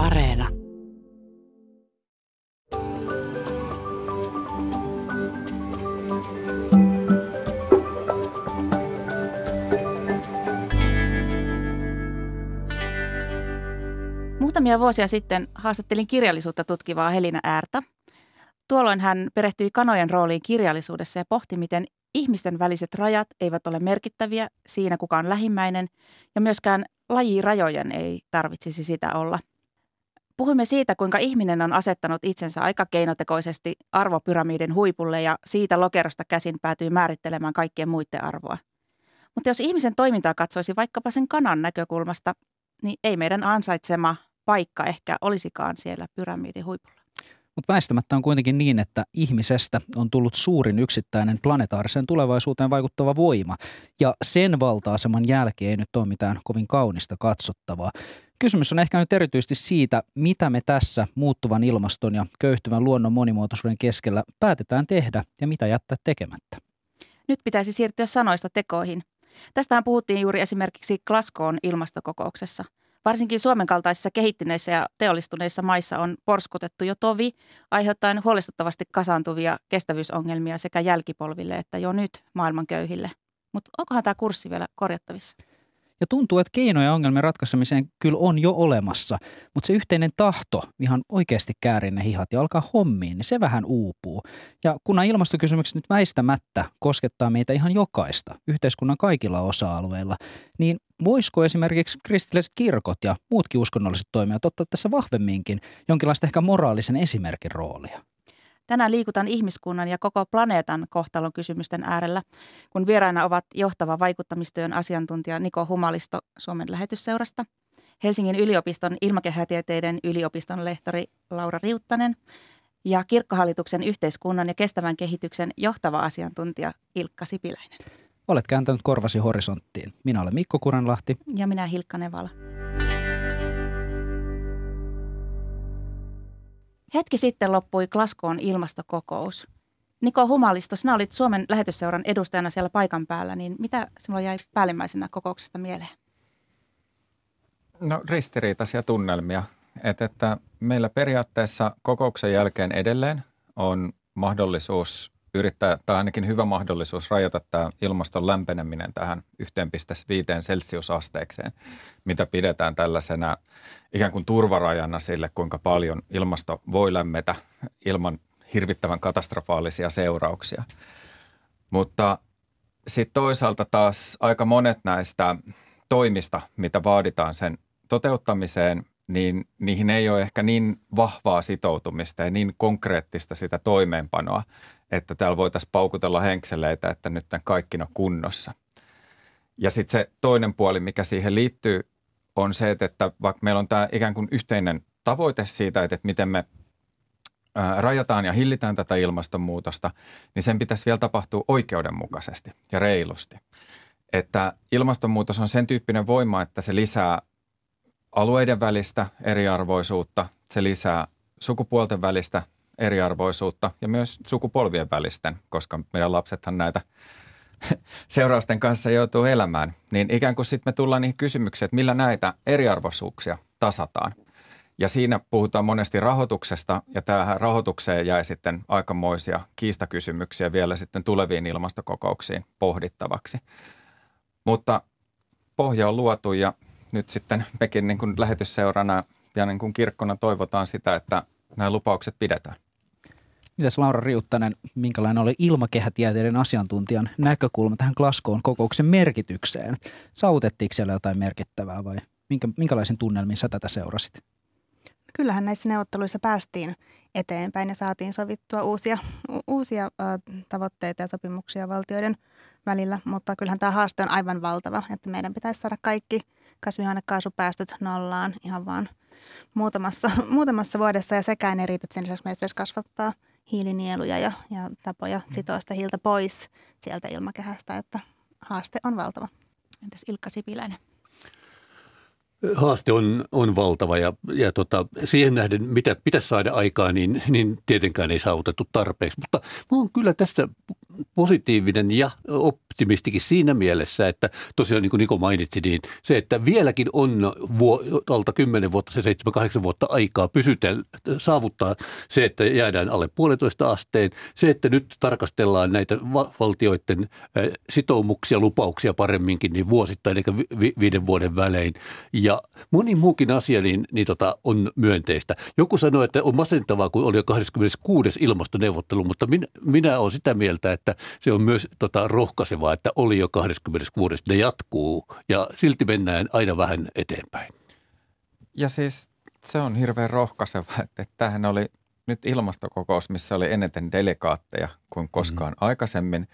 Areena. Muutamia vuosia sitten haastattelin kirjallisuutta tutkivaa Helina Äärtä. Tuolloin hän perehtyi kanojen rooliin kirjallisuudessa ja pohti, miten ihmisten väliset rajat eivät ole merkittäviä siinä, kuka on lähimmäinen, ja myöskään lajirajojen ei tarvitsisi sitä olla. Puhuimme siitä, kuinka ihminen on asettanut itsensä aika keinotekoisesti arvopyramidin huipulle ja siitä lokerosta käsin päätyy määrittelemään kaikkien muiden arvoa. Mutta jos ihmisen toimintaa katsoisi vaikkapa sen kanan näkökulmasta, niin ei meidän ansaitsema paikka ehkä olisikaan siellä pyramidin huipulla. Mutta väistämättä on kuitenkin niin, että ihmisestä on tullut suurin yksittäinen planetaariseen tulevaisuuteen vaikuttava voima. Ja sen valta-aseman jälkeen ei nyt ole mitään kovin kaunista katsottavaa. Kysymys on ehkä nyt erityisesti siitä, mitä me tässä muuttuvan ilmaston ja köyhtyvän luonnon monimuotoisuuden keskellä päätetään tehdä ja mitä jättää tekemättä. Nyt pitäisi siirtyä sanoista tekoihin. Tästähän puhuttiin juuri esimerkiksi Glasgown ilmastokokouksessa – Varsinkin Suomen kaltaisissa kehittyneissä ja teollistuneissa maissa on porskutettu jo tovi, aiheuttaen huolestuttavasti kasaantuvia kestävyysongelmia sekä jälkipolville että jo nyt maailman köyhille. Mutta onkohan tämä kurssi vielä korjattavissa? Ja tuntuu, että keinoja ongelmien ratkaisemiseen kyllä on jo olemassa, mutta se yhteinen tahto ihan oikeasti käärin ne hihat ja alkaa hommiin, niin se vähän uupuu. Ja kun ilmastokysymykset nyt väistämättä koskettaa meitä ihan jokaista yhteiskunnan kaikilla osa-alueilla, niin voisiko esimerkiksi kristilliset kirkot ja muutkin uskonnolliset toimijat ottaa tässä vahvemminkin jonkinlaista ehkä moraalisen esimerkin roolia? Tänään liikutaan ihmiskunnan ja koko planeetan kohtalon kysymysten äärellä, kun vieraina ovat johtava vaikuttamistyön asiantuntija Niko Humalisto Suomen lähetysseurasta, Helsingin yliopiston ilmakehätieteiden yliopiston lehtori Laura Riuttanen ja kirkkohallituksen yhteiskunnan ja kestävän kehityksen johtava asiantuntija Ilkka Sipiläinen. Olet kääntänyt korvasi horisonttiin. Minä olen Mikko Kuranlahti. Ja minä Hilkka Nevala. Hetki sitten loppui Glasgown ilmastokokous. Niko Humalisto, sinä olit Suomen lähetysseuran edustajana siellä paikan päällä, niin mitä sinulla jäi päällimmäisenä kokouksesta mieleen? No ristiriitaisia tunnelmia. Et, että meillä periaatteessa kokouksen jälkeen edelleen on mahdollisuus yrittää, tai ainakin hyvä mahdollisuus rajata tämä ilmaston lämpeneminen tähän 1,5 celsiusasteekseen, mitä pidetään tällaisena ikään kuin turvarajana sille, kuinka paljon ilmasto voi lämmetä ilman hirvittävän katastrofaalisia seurauksia. Mutta sitten toisaalta taas aika monet näistä toimista, mitä vaaditaan sen toteuttamiseen, niin niihin ei ole ehkä niin vahvaa sitoutumista ja niin konkreettista sitä toimeenpanoa, että täällä voitaisiin paukutella henkseleitä, että nyt kaikki on kunnossa. Ja sitten se toinen puoli, mikä siihen liittyy, on se, että vaikka meillä on tämä ikään kuin yhteinen tavoite siitä, että miten me rajataan ja hillitään tätä ilmastonmuutosta, niin sen pitäisi vielä tapahtua oikeudenmukaisesti ja reilusti. Että ilmastonmuutos on sen tyyppinen voima, että se lisää alueiden välistä eriarvoisuutta, se lisää sukupuolten välistä eriarvoisuutta ja myös sukupolvien välisten, koska meidän lapsethan näitä seurausten kanssa joutuu elämään. Niin ikään kuin sitten me tullaan niihin kysymyksiin, että millä näitä eriarvoisuuksia tasataan. Ja siinä puhutaan monesti rahoituksesta ja tähän rahoitukseen jäi sitten aikamoisia kiistakysymyksiä vielä sitten tuleviin ilmastokokouksiin pohdittavaksi. Mutta pohja on luotu ja nyt sitten mekin niin kuin lähetysseurana ja niin kuin kirkkona toivotaan sitä, että nämä lupaukset pidetään. Mitäs Laura Riuttanen, minkälainen oli ilmakehätieteiden asiantuntijan näkökulma tähän Glasgown kokouksen merkitykseen? Saavutettiinko siellä jotain merkittävää vai minkä, minkälaisen tunnelmin sä tätä seurasit? Kyllähän näissä neuvotteluissa päästiin eteenpäin ja saatiin sovittua uusia, uusia äh, tavoitteita ja sopimuksia valtioiden välillä, mutta kyllähän tämä haaste on aivan valtava, että meidän pitäisi saada kaikki kasvihuonekaasupäästöt nollaan ihan vaan muutamassa, muutamassa vuodessa ja sekään ei riitä, että sen lisäksi meidän pitäisi kasvattaa – hiilinieluja ja, ja tapoja mm. sitoa sitä hiiltä pois sieltä ilmakehästä, että haaste on valtava. Entäs Ilkka Sipiläinen? Haaste on, on valtava ja, ja tota, siihen nähden, mitä pitäisi saada aikaa, niin, niin tietenkään ei saavutettu tarpeeksi. Mutta mä oon kyllä tässä positiivinen ja optimistikin siinä mielessä, että tosiaan niin kuin Niko mainitsi, niin se, että vieläkin on vuodelta 10 vuotta, se 7-8 vuotta aikaa pysytellä, saavuttaa se, että jäädään alle puolitoista asteen. Se, että nyt tarkastellaan näitä valtioiden sitoumuksia, lupauksia paremminkin niin vuosittain eikä vi- viiden vuoden välein. Ja moni muukin asia niin, niin tota, on myönteistä. Joku sanoi, että on masentavaa, kun oli jo 26. ilmastoneuvottelu, mutta minä, minä olen sitä mieltä, että se on myös tota, rohkaisevaa, että oli jo 26. Ne jatkuu ja silti mennään aina vähän eteenpäin. Ja siis se on hirveän rohkaiseva, että tämähän oli nyt ilmastokokous, missä oli eniten delegaatteja kuin koskaan mm. aikaisemmin.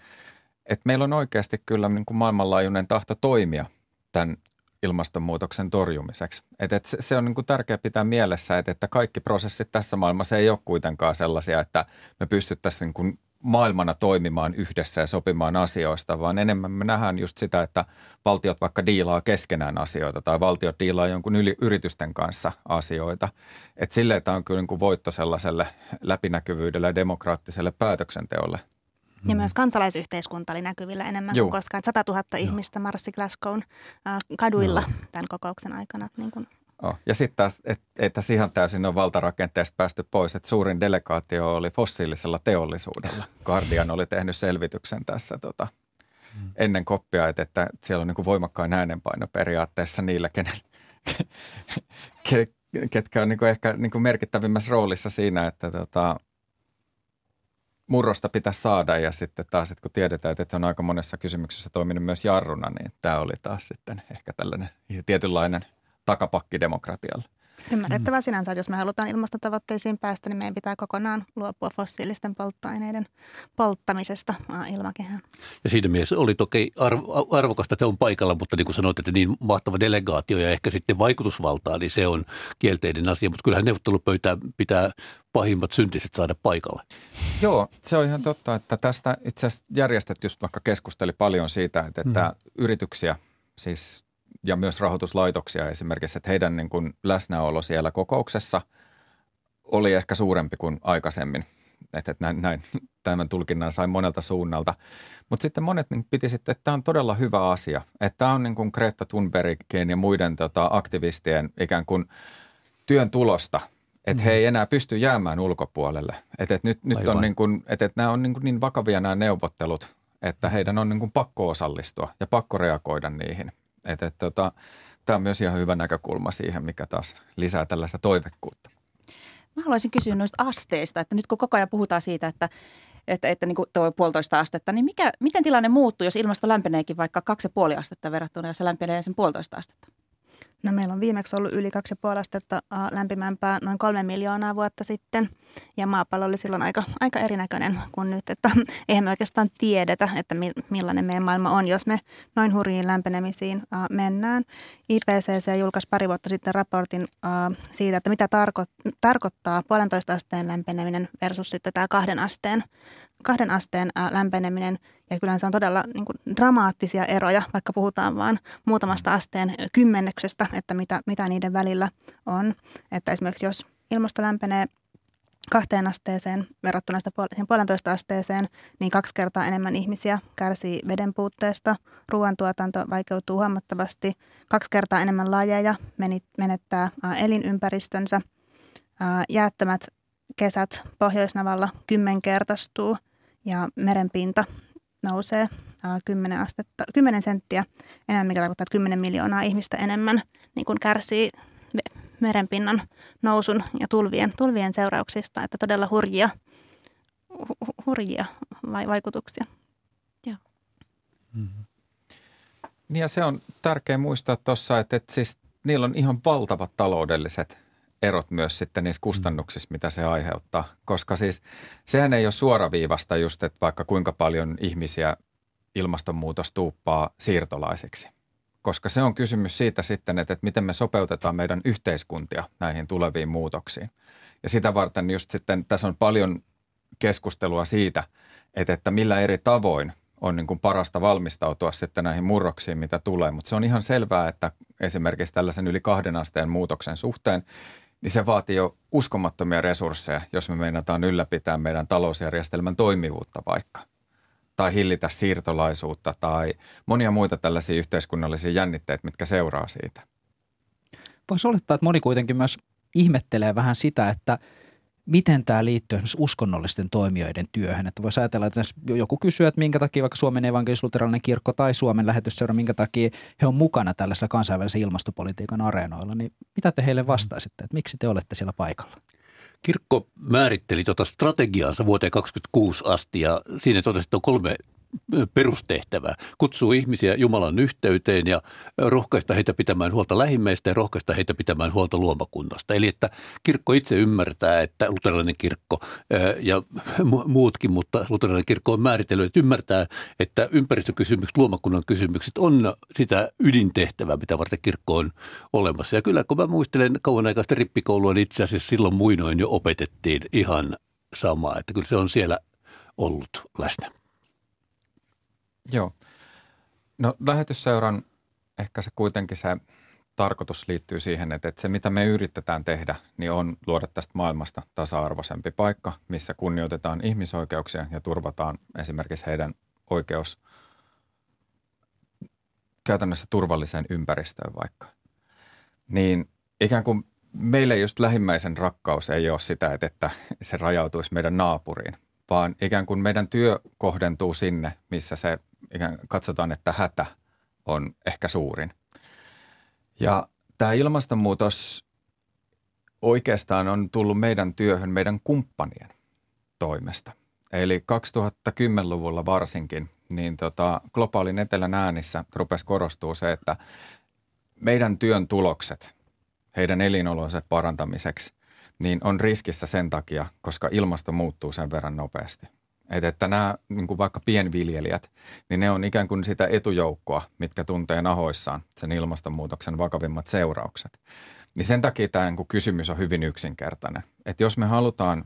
Että meillä on oikeasti kyllä niin kuin maailmanlaajuinen tahto toimia tämän ilmastonmuutoksen torjumiseksi. Et, et se, se on niin kuin tärkeää pitää mielessä, että, että kaikki prosessit tässä maailmassa ei ole kuitenkaan sellaisia, että me pystyttäisiin niin kuin maailmana toimimaan yhdessä ja sopimaan asioista, vaan enemmän me nähdään just sitä, että valtiot vaikka diilaa keskenään asioita tai valtiot diilaa jonkun yli, yritysten kanssa asioita. Et silleen tämä on kyllä niin kuin voitto sellaiselle läpinäkyvyydelle ja demokraattiselle päätöksenteolle. Ja myös kansalaisyhteiskunta oli näkyvillä enemmän Juu. kuin koskaan. 100 000 Joo. ihmistä marssi Glasgown äh, kaduilla Joo. tämän kokouksen aikana. Niin kuin Oh. Ja sitten taas, että et tässä ihan täysin on valtarakenteesta päästy pois, että suurin delegaatio oli fossiilisella teollisuudella. Guardian oli tehnyt selvityksen tässä tota, mm. ennen koppia, että, että siellä on niin kuin voimakkain äänenpaino periaatteessa niillä, kenen, ketkä on niin kuin ehkä niin kuin merkittävimmässä roolissa siinä, että tota, murrosta pitäisi saada ja sitten taas, että kun tiedetään, että on aika monessa kysymyksessä toiminut myös jarruna, niin tämä oli taas sitten ehkä tällainen tietynlainen – takapakki demokratialle. Ymmärrettävää sinänsä, että jos me halutaan ilmastotavoitteisiin päästä, niin meidän pitää kokonaan luopua fossiilisten polttoaineiden polttamisesta ilmakehään. Ja siinä mielessä oli toki arv- arvokasta, että on paikalla, mutta niin kuin sanoit, että niin mahtava delegaatio ja ehkä sitten vaikutusvaltaa, niin se on kielteinen asia. Mutta kyllähän neuvottelupöytää pitää pahimmat syntiset saada paikalle. Joo, se on ihan totta, että tästä itse asiassa järjestöt just vaikka keskusteli paljon siitä, että, että mm. yrityksiä, siis ja myös rahoituslaitoksia esimerkiksi, että heidän niin kuin läsnäolo siellä kokouksessa oli ehkä suurempi kuin aikaisemmin. Että, näin, näin, tämän tulkinnan sai monelta suunnalta. Mutta sitten monet niin piti sitten, että tämä on todella hyvä asia. Että tämä on niin kuin Greta Thunbergin ja muiden tota, aktivistien ikään kuin työn tulosta – että he ei enää pysty jäämään ulkopuolelle. Että et nyt, nyt on niin kuin, että et nämä on niin, kuin niin vakavia nämä neuvottelut, että heidän on niin kuin pakko osallistua ja pakko reagoida niihin. Et, et, tota, Tämä on myös ihan hyvä näkökulma siihen, mikä taas lisää tällaista toivekkuutta. Mä haluaisin kysyä noista asteista, että nyt kun koko ajan puhutaan siitä, että, että, että niin kuin tuo puolitoista astetta, niin mikä, miten tilanne muuttuu, jos ilmasto lämpeneekin vaikka kaksi ja puoli astetta verrattuna, jos se lämpenee sen puolitoista astetta? No meillä on viimeksi ollut yli 2,5 astetta lämpimämpää noin kolme miljoonaa vuotta sitten. Ja maapallo oli silloin aika, aika erinäköinen kuin nyt, että eihän me oikeastaan tiedetä, että millainen meidän maailma on, jos me noin hurjiin lämpenemisiin mennään. IPCC julkaisi pari vuotta sitten raportin siitä, että mitä tarko- tarkoittaa puolentoista asteen lämpeneminen versus sitten tämä kahden asteen, kahden asteen lämpeneminen – ja kyllähän se on todella niin kuin dramaattisia eroja, vaikka puhutaan vain muutamasta asteen kymmeneksestä, että mitä, mitä niiden välillä on. Että esimerkiksi jos ilmasto lämpenee kahteen asteeseen verrattuna sitä puol- puolentoista asteeseen, niin kaksi kertaa enemmän ihmisiä kärsii veden puutteesta. Ruoantuotanto vaikeutuu huomattavasti. Kaksi kertaa enemmän lajeja menettää elinympäristönsä. Jäättömät kesät Pohjoisnavalla kymmenkertaistuu ja merenpinta nousee 10, astetta, 10 senttiä enemmän, mikä tarkoittaa, että 10 miljoonaa ihmistä enemmän niin kuin kärsii merenpinnan nousun ja tulvien, tulvien seurauksista, että todella hurjia, hurjia vaikutuksia. Joo. Mm-hmm. Niin ja se on tärkeää muistaa tuossa, että, että siis niillä on ihan valtavat taloudelliset erot myös sitten niissä kustannuksissa, mitä se aiheuttaa. Koska siis sehän ei ole suoraviivasta just, että vaikka kuinka paljon ihmisiä ilmastonmuutos tuuppaa siirtolaisiksi. Koska se on kysymys siitä sitten, että, että miten me sopeutetaan meidän yhteiskuntia näihin tuleviin muutoksiin. Ja sitä varten just sitten tässä on paljon keskustelua siitä, että, että millä eri tavoin on niin kuin parasta valmistautua sitten näihin murroksiin, mitä tulee. Mutta se on ihan selvää, että esimerkiksi tällaisen yli kahden asteen muutoksen suhteen, niin se vaatii jo uskomattomia resursseja, jos me meinataan ylläpitää meidän talousjärjestelmän toimivuutta vaikka. tai hillitä siirtolaisuutta tai monia muita tällaisia yhteiskunnallisia jännitteitä, mitkä seuraa siitä. Voisi olettaa, että moni kuitenkin myös ihmettelee vähän sitä, että miten tämä liittyy esimerkiksi uskonnollisten toimijoiden työhön. Että voisi ajatella, että joku kysyy, että minkä takia vaikka Suomen evankelis kirkko tai Suomen lähetysseura, minkä takia he on mukana tällaisessa kansainvälisen ilmastopolitiikan areenoilla, niin mitä te heille vastaisitte, että miksi te olette siellä paikalla? Kirkko määritteli tuota strategiaansa vuoteen 2026 asti ja siinä totesi, että on kolme perustehtävää. Kutsuu ihmisiä Jumalan yhteyteen ja rohkaista heitä pitämään huolta lähimmäistä ja rohkaista heitä pitämään huolta luomakunnasta. Eli että kirkko itse ymmärtää, että luterilainen kirkko ja muutkin, mutta luterilainen kirkko on määritellyt, että ymmärtää, että ympäristökysymykset, luomakunnan kysymykset on sitä ydintehtävää, mitä varten kirkko on olemassa. Ja kyllä kun mä muistelen kauan aikaista rippikoulua, niin itse asiassa silloin muinoin jo opetettiin ihan samaa, että kyllä se on siellä ollut läsnä. Joo. No lähetysseuran ehkä se kuitenkin se tarkoitus liittyy siihen, että, että se mitä me yritetään tehdä, niin on luoda tästä maailmasta tasa-arvoisempi paikka, missä kunnioitetaan ihmisoikeuksia ja turvataan esimerkiksi heidän oikeus käytännössä turvalliseen ympäristöön vaikka. Niin ikään kuin meille just lähimmäisen rakkaus ei ole sitä, että se rajautuisi meidän naapuriin, vaan ikään kuin meidän työ kohdentuu sinne, missä se ikään katsotaan, että hätä on ehkä suurin. Ja tämä ilmastonmuutos oikeastaan on tullut meidän työhön meidän kumppanien toimesta. Eli 2010-luvulla varsinkin, niin tota, globaalin etelän äänissä rupesi korostuu se, että meidän työn tulokset heidän elinolonsa parantamiseksi niin on riskissä sen takia, koska ilmasto muuttuu sen verran nopeasti. Että, että nämä niin kuin vaikka pienviljelijät, niin ne on ikään kuin sitä etujoukkoa, mitkä tuntee nahoissaan sen ilmastonmuutoksen vakavimmat seuraukset. Niin sen takia tämä niin kuin kysymys on hyvin yksinkertainen. Että jos me halutaan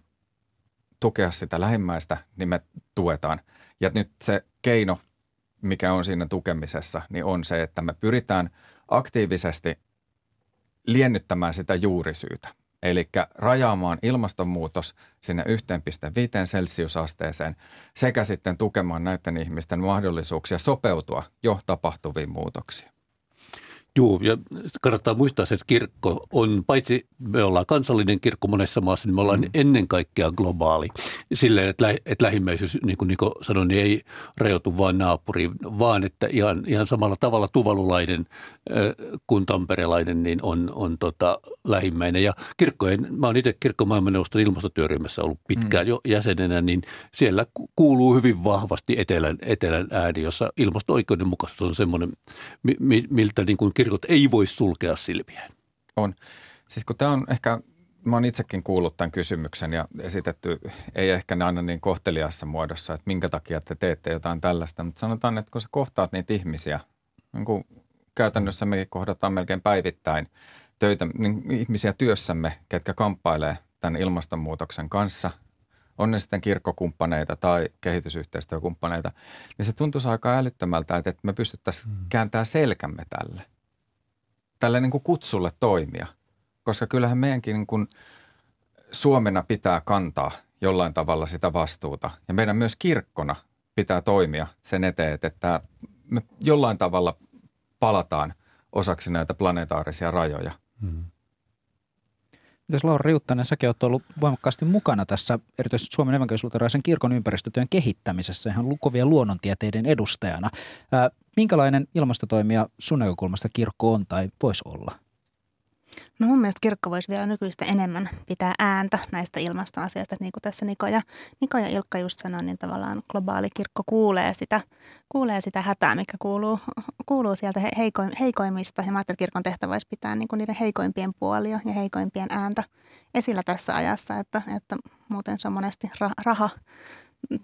tukea sitä lähimmäistä, niin me tuetaan. Ja nyt se keino, mikä on siinä tukemisessa, niin on se, että me pyritään aktiivisesti liennyttämään sitä juurisyytä. Eli rajaamaan ilmastonmuutos sinne 1,5 celsiusasteeseen sekä sitten tukemaan näiden ihmisten mahdollisuuksia sopeutua jo tapahtuviin muutoksiin. Joo, ja kannattaa muistaa se, että kirkko on, paitsi me ollaan kansallinen kirkko monessa maassa, niin me ollaan mm. ennen kaikkea globaali. Silleen, että, lä, että lähimmäisyys, niin kuin Niko sanoi, niin ei rajoitu vain naapuriin, vaan että ihan, ihan samalla tavalla tuvalulainen äh, kuin tamperelainen niin on, on tota, lähimmäinen. Ja kirkkojen, mä oon itse kirkkomaailmanneuvoston ilmastotyöryhmässä ollut pitkään mm. jo jäsenenä, niin siellä kuuluu hyvin vahvasti etelän, etelän ääni, jossa ilmasto-oikeudenmukaisuus on semmoinen, miltä niin kuin kirkot ei voi sulkea silmiään. On. Siis kun tämä on ehkä, mä oon itsekin kuullut tämän kysymyksen ja esitetty, ei ehkä aina niin kohteliassa muodossa, että minkä takia te teette jotain tällaista, mutta sanotaan, että kun sä kohtaat niitä ihmisiä, niin kuin käytännössä me kohdataan melkein päivittäin töitä, niin ihmisiä työssämme, ketkä kamppailee tämän ilmastonmuutoksen kanssa, on ne sitten kirkkokumppaneita tai kehitysyhteistyökumppaneita, niin se tuntuu aika älyttömältä, että me pystyttäisiin mm. kääntämään selkämme tälle tälle niin kuin kutsulle toimia. Koska kyllähän meidänkin niin kuin Suomena pitää kantaa jollain tavalla sitä vastuuta. Ja meidän myös kirkkona pitää toimia sen eteen, että me jollain tavalla palataan osaksi näitä planetaarisia rajoja. Hmm. Mitäs Laura Riuttanen, säkin olet ollut voimakkaasti mukana tässä erityisesti Suomen evankelisuuteraisen kirkon ympäristötyön kehittämisessä ihan kovien luonnontieteiden edustajana. Minkälainen ilmastotoimija sun näkökulmasta kirkko on tai voisi olla? No mun mielestä kirkko voisi vielä nykyistä enemmän pitää ääntä näistä ilmastoasioista. Että niin kuin tässä Niko ja, Niko ja Ilkka just sanoi, niin tavallaan globaali kirkko kuulee sitä, kuulee sitä hätää, mikä kuuluu, kuuluu sieltä heiko, heikoimmista. Ja mä että kirkon tehtävä olisi pitää niin kuin niiden heikoimpien puolia ja heikoimpien ääntä esillä tässä ajassa, että, että muuten se on monesti raha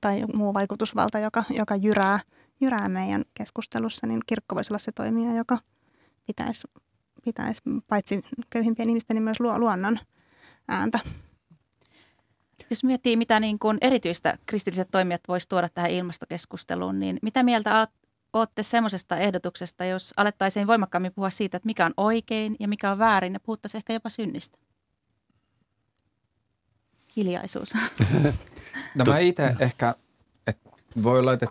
tai muu vaikutusvalta, joka, joka jyrää, jyrää meidän keskustelussa, niin kirkko voisi olla se toimija, joka pitäisi pitäisi paitsi köyhimpien ihmisten, niin myös luonnon ääntä. Jos miettii, mitä niin kuin erityistä kristilliset toimijat voisivat tuoda tähän ilmastokeskusteluun, niin mitä mieltä olette semmoisesta ehdotuksesta, jos alettaisiin voimakkaammin puhua siitä, että mikä on oikein ja mikä on väärin ja puhuttaisiin ehkä jopa synnistä? Hiljaisuus. no mä itse ehkä, että voi olla, että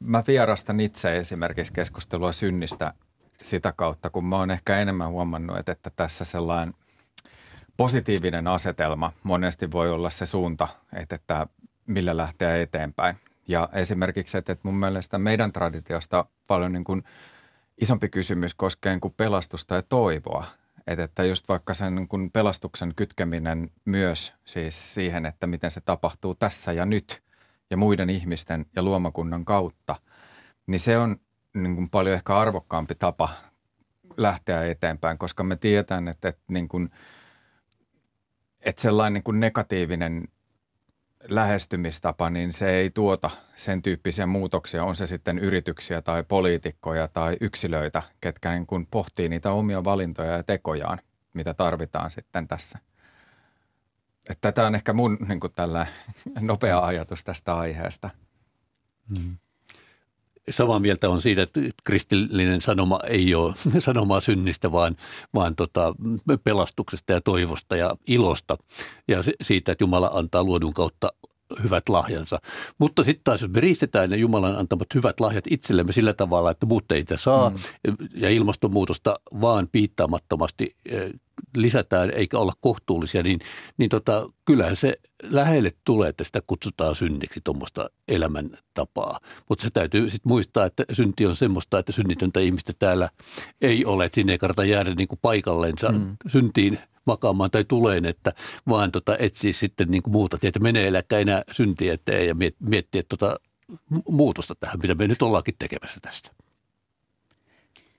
mä vierastan itse esimerkiksi keskustelua synnistä sitä kautta, kun mä oon ehkä enemmän huomannut, että, että tässä sellainen positiivinen asetelma monesti voi olla se suunta, että, että millä lähteä eteenpäin. Ja esimerkiksi, että, että mun mielestä meidän traditiosta paljon niin kuin isompi kysymys koskee kuin pelastusta ja toivoa. Että, että just vaikka sen niin kuin pelastuksen kytkeminen myös siis siihen, että miten se tapahtuu tässä ja nyt ja muiden ihmisten ja luomakunnan kautta, niin se on niin kuin paljon ehkä arvokkaampi tapa lähteä eteenpäin, koska me tiedetään, että, että, niin kuin, että sellainen niin kuin negatiivinen lähestymistapa, niin se ei tuota sen tyyppisiä muutoksia, on se sitten yrityksiä tai poliitikkoja tai yksilöitä, ketkä niin kuin pohtii niitä omia valintoja ja tekojaan, mitä tarvitaan sitten tässä. Että tämä on ehkä mun niin kuin tällä nopea ajatus tästä aiheesta. Hmm samaa mieltä on siitä, että kristillinen sanoma ei ole sanomaa synnistä, vaan, vaan tota, pelastuksesta ja toivosta ja ilosta ja siitä, että Jumala antaa luodun kautta hyvät lahjansa. Mutta sitten taas, jos me riistetään ne Jumalan antamat hyvät lahjat itsellemme sillä tavalla, että muut ei saa mm. ja ilmastonmuutosta vaan piittaamattomasti eh, lisätään eikä olla kohtuullisia, niin, niin tota, kyllähän se lähelle tulee, että sitä kutsutaan synniksi tuommoista elämäntapaa. Mutta se täytyy sitten muistaa, että synti on semmoista, että synnitöntä ihmistä täällä ei ole, että sinne ei kannata jäädä niin kuin paikallensa mm. syntiin makaamaan tai tuleen, että vaan tota, etsii sitten niin kuin muuta tietä meneeläkkä enää syntiä eteen ja miettiä tota muutosta tähän, mitä me nyt ollaankin tekemässä tästä.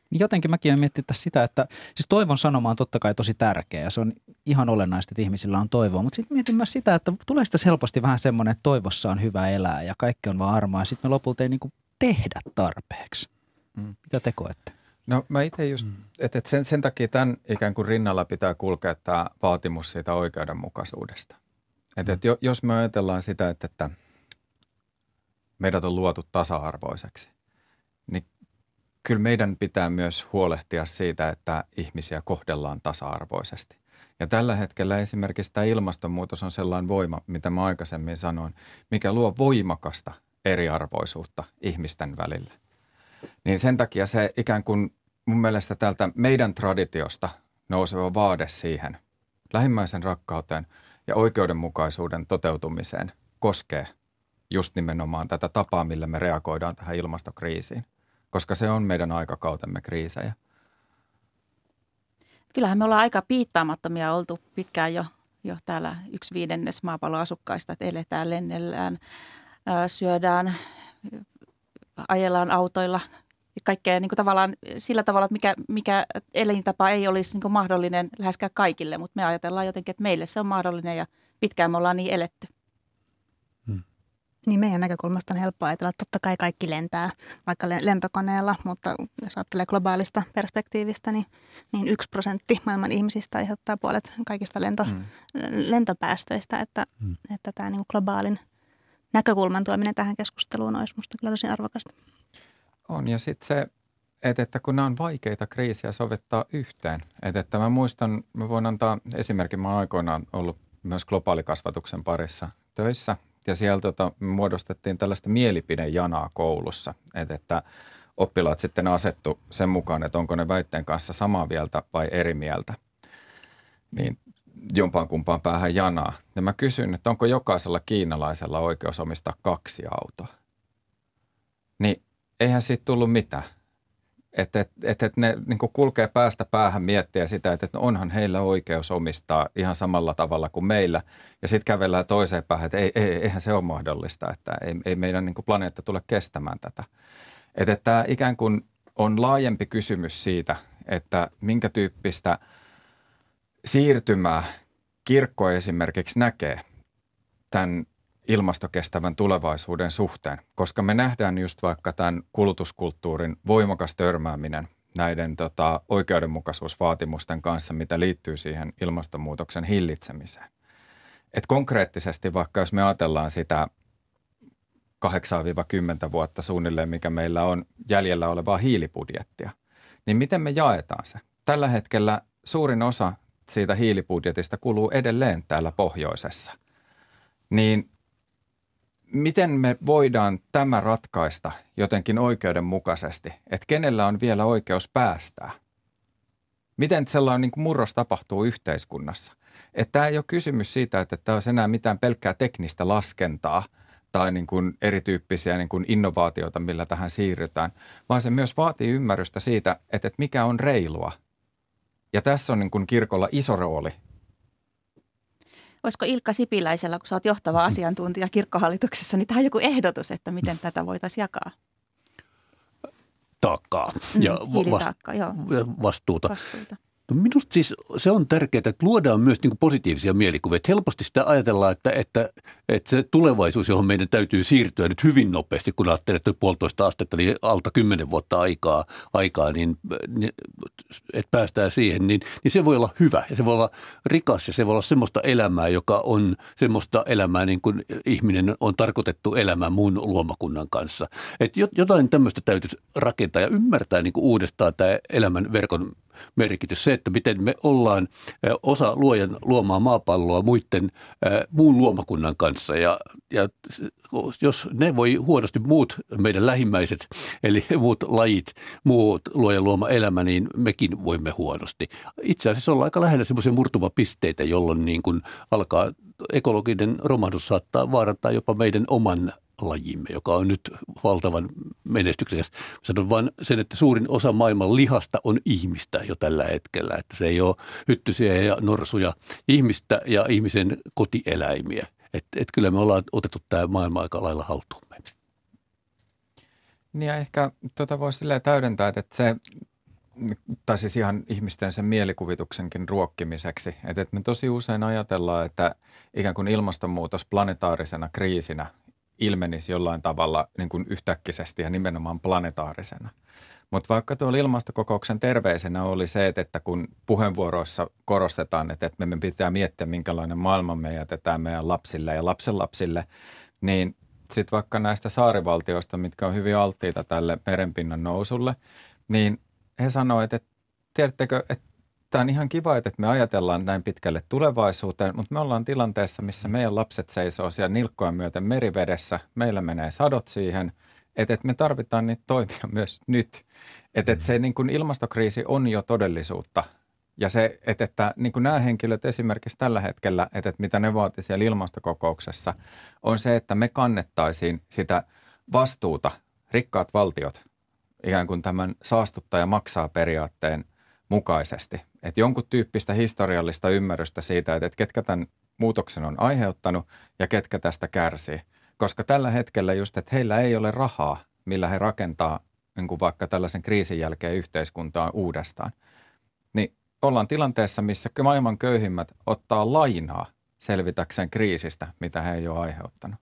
Niin jotenkin mäkin olen miettinyt sitä, että siis toivon sanoma on totta kai tosi tärkeä ja se on ihan olennaista, että ihmisillä on toivoa. Mutta sitten mietin myös sitä, että tulee sitä helposti vähän semmoinen, että toivossa on hyvä elää ja kaikki on vaan armoa ja sitten me lopulta ei niin kuin tehdä tarpeeksi. Mm. Mitä te koette? No mä itse just, mm. että et sen, sen takia tämän ikään kuin rinnalla pitää kulkea tämä vaatimus siitä oikeudenmukaisuudesta. Että et jos me ajatellaan sitä, että, että meidät on luotu tasa-arvoiseksi, kyllä meidän pitää myös huolehtia siitä, että ihmisiä kohdellaan tasa-arvoisesti. Ja tällä hetkellä esimerkiksi tämä ilmastonmuutos on sellainen voima, mitä mä aikaisemmin sanoin, mikä luo voimakasta eriarvoisuutta ihmisten välillä. Niin sen takia se ikään kuin mun mielestä tältä meidän traditiosta nouseva vaade siihen lähimmäisen rakkauteen ja oikeudenmukaisuuden toteutumiseen koskee just nimenomaan tätä tapaa, millä me reagoidaan tähän ilmastokriisiin, koska se on meidän aikakautemme kriisejä. Kyllähän me ollaan aika piittaamattomia oltu pitkään jo, jo täällä yksi viidennes maapallon asukkaista, että eletään, lennellään, syödään, ajellaan autoilla – kaikkea niin kuin tavallaan sillä tavalla, että mikä, mikä elintapa ei olisi niin kuin mahdollinen läheskään kaikille, mutta me ajatellaan jotenkin, että meille se on mahdollinen ja pitkään me ollaan niin eletty. Niin meidän näkökulmasta on helppo ajatella, että totta kai kaikki lentää vaikka lentokoneella, mutta jos ajattelee globaalista perspektiivistä, niin, niin yksi prosentti maailman ihmisistä aiheuttaa puolet kaikista lento, hmm. lentopäästöistä, että, hmm. että tämä niin globaalin näkökulman tuominen tähän keskusteluun olisi minusta kyllä tosi arvokasta. On ja sitten se, että, että kun nämä on vaikeita kriisiä sovittaa yhteen. Että, että mä muistan, mä voin antaa esimerkin, mä aikoinaan ollut myös globaalikasvatuksen parissa töissä ja sieltä tota, muodostettiin tällaista mielipidejanaa koulussa, että, että oppilaat sitten asettu sen mukaan, että onko ne väitteen kanssa samaa mieltä vai eri mieltä. Niin jompaan kumpaan päähän janaa. Ja mä kysyn, että onko jokaisella kiinalaisella oikeus omistaa kaksi autoa. Niin eihän siitä tullut mitään. Että et, et, et ne niin kulkee päästä päähän miettiä sitä, että et onhan heillä oikeus omistaa ihan samalla tavalla kuin meillä. Ja sitten kävellään toiseen päähän, että ei, ei, eihän se ole mahdollista, että ei, ei meidän niin planeetta tule kestämään tätä. Että et tämä ikään kuin on laajempi kysymys siitä, että minkä tyyppistä siirtymää kirkko esimerkiksi näkee tämän ilmastokestävän tulevaisuuden suhteen, koska me nähdään just vaikka tämän kulutuskulttuurin voimakas törmääminen näiden tota, oikeudenmukaisuusvaatimusten kanssa, mitä liittyy siihen ilmastonmuutoksen hillitsemiseen. Et konkreettisesti vaikka jos me ajatellaan sitä 8-10 vuotta suunnilleen, mikä meillä on jäljellä olevaa hiilibudjettia, niin miten me jaetaan se? Tällä hetkellä suurin osa siitä hiilibudjetista kuluu edelleen täällä pohjoisessa. Niin miten me voidaan tämä ratkaista jotenkin oikeudenmukaisesti, että kenellä on vielä oikeus päästää? Miten sellainen niin kuin murros tapahtuu yhteiskunnassa? Että tämä ei ole kysymys siitä, että tämä olisi enää mitään pelkkää teknistä laskentaa tai niin kuin erityyppisiä niin kuin innovaatioita, millä tähän siirrytään, vaan se myös vaatii ymmärrystä siitä, että, että mikä on reilua. Ja tässä on niin kuin kirkolla iso rooli Olisiko Ilkka Sipiläisellä, kun sä oot johtava asiantuntija kirkkohallituksessa, niin tähän joku ehdotus, että miten tätä voitaisiin jakaa? Taakkaa ja mm, vast- joo. vastuuta. vastuuta. No minusta siis se on tärkeää, että luodaan myös niin positiivisia mielikuvia. helposti sitä ajatellaan, että, että, että se tulevaisuus, johon meidän täytyy siirtyä nyt hyvin nopeasti, kun ajattelee, että puolitoista astetta, eli alta kymmenen vuotta aikaa, aikaa niin, niin että päästään siihen, niin, niin se voi olla hyvä ja se voi olla rikas ja se voi olla semmoista elämää, joka on semmoista elämää, niin kuin ihminen on tarkoitettu elämään muun luomakunnan kanssa. Että jotain tämmöistä täytyisi rakentaa ja ymmärtää niin uudestaan tämä elämän verkon merkitys. Se, että miten me ollaan osa luojan luomaa maapalloa muiden, muun luomakunnan kanssa. Ja, ja jos ne voi huonosti muut meidän lähimmäiset, eli muut lajit, muut luojan luoma elämä, niin mekin voimme huonosti. Itse asiassa ollaan aika lähellä semmoisia murtumapisteitä, jolloin niin kuin alkaa ekologinen romahdus saattaa vaarantaa jopa meidän oman lajimme, joka on nyt valtavan menestyksekäs. Sanon vain sen, että suurin osa maailman lihasta on ihmistä jo tällä hetkellä, että se ei ole hyttysiä ja norsuja, ihmistä ja ihmisen kotieläimiä. Että et kyllä me ollaan otettu tämä maailma aika lailla haltuumme. Niin ja ehkä tuota voi silleen täydentää, että se, tai siis ihan ihmisten sen mielikuvituksenkin ruokkimiseksi, että, että me tosi usein ajatellaan, että ikään kuin ilmastonmuutos planetaarisena kriisinä ilmenisi jollain tavalla niin kuin yhtäkkisesti ja nimenomaan planetaarisena. Mutta vaikka tuolla ilmastokokouksen terveisenä oli se, että, kun puheenvuoroissa korostetaan, että, että me pitää miettiä, minkälainen maailma me jätetään meidän lapsille ja lapsenlapsille, niin sitten vaikka näistä saarivaltioista, mitkä on hyvin alttiita tälle merenpinnan nousulle, niin he sanoivat, että tiedättekö, että tämä on ihan kiva, että me ajatellaan näin pitkälle tulevaisuuteen, mutta me ollaan tilanteessa, missä meidän lapset seisoo siellä nilkkoja myöten merivedessä. Meillä menee sadot siihen, että, että me tarvitaan niitä toimia myös nyt. Että, että se niin kuin ilmastokriisi on jo todellisuutta. Ja se, että, että niin kuin nämä henkilöt esimerkiksi tällä hetkellä, että, että mitä ne vaati siellä ilmastokokouksessa, on se, että me kannettaisiin sitä vastuuta, rikkaat valtiot, ikään kuin tämän saastuttaja maksaa periaatteen mukaisesti että jonkun tyyppistä historiallista ymmärrystä siitä, että, ketkä tämän muutoksen on aiheuttanut ja ketkä tästä kärsii. Koska tällä hetkellä just, että heillä ei ole rahaa, millä he rakentaa niin kuin vaikka tällaisen kriisin jälkeen yhteiskuntaa uudestaan. Niin ollaan tilanteessa, missä maailman köyhimmät ottaa lainaa selvitäkseen kriisistä, mitä he ei ole aiheuttanut.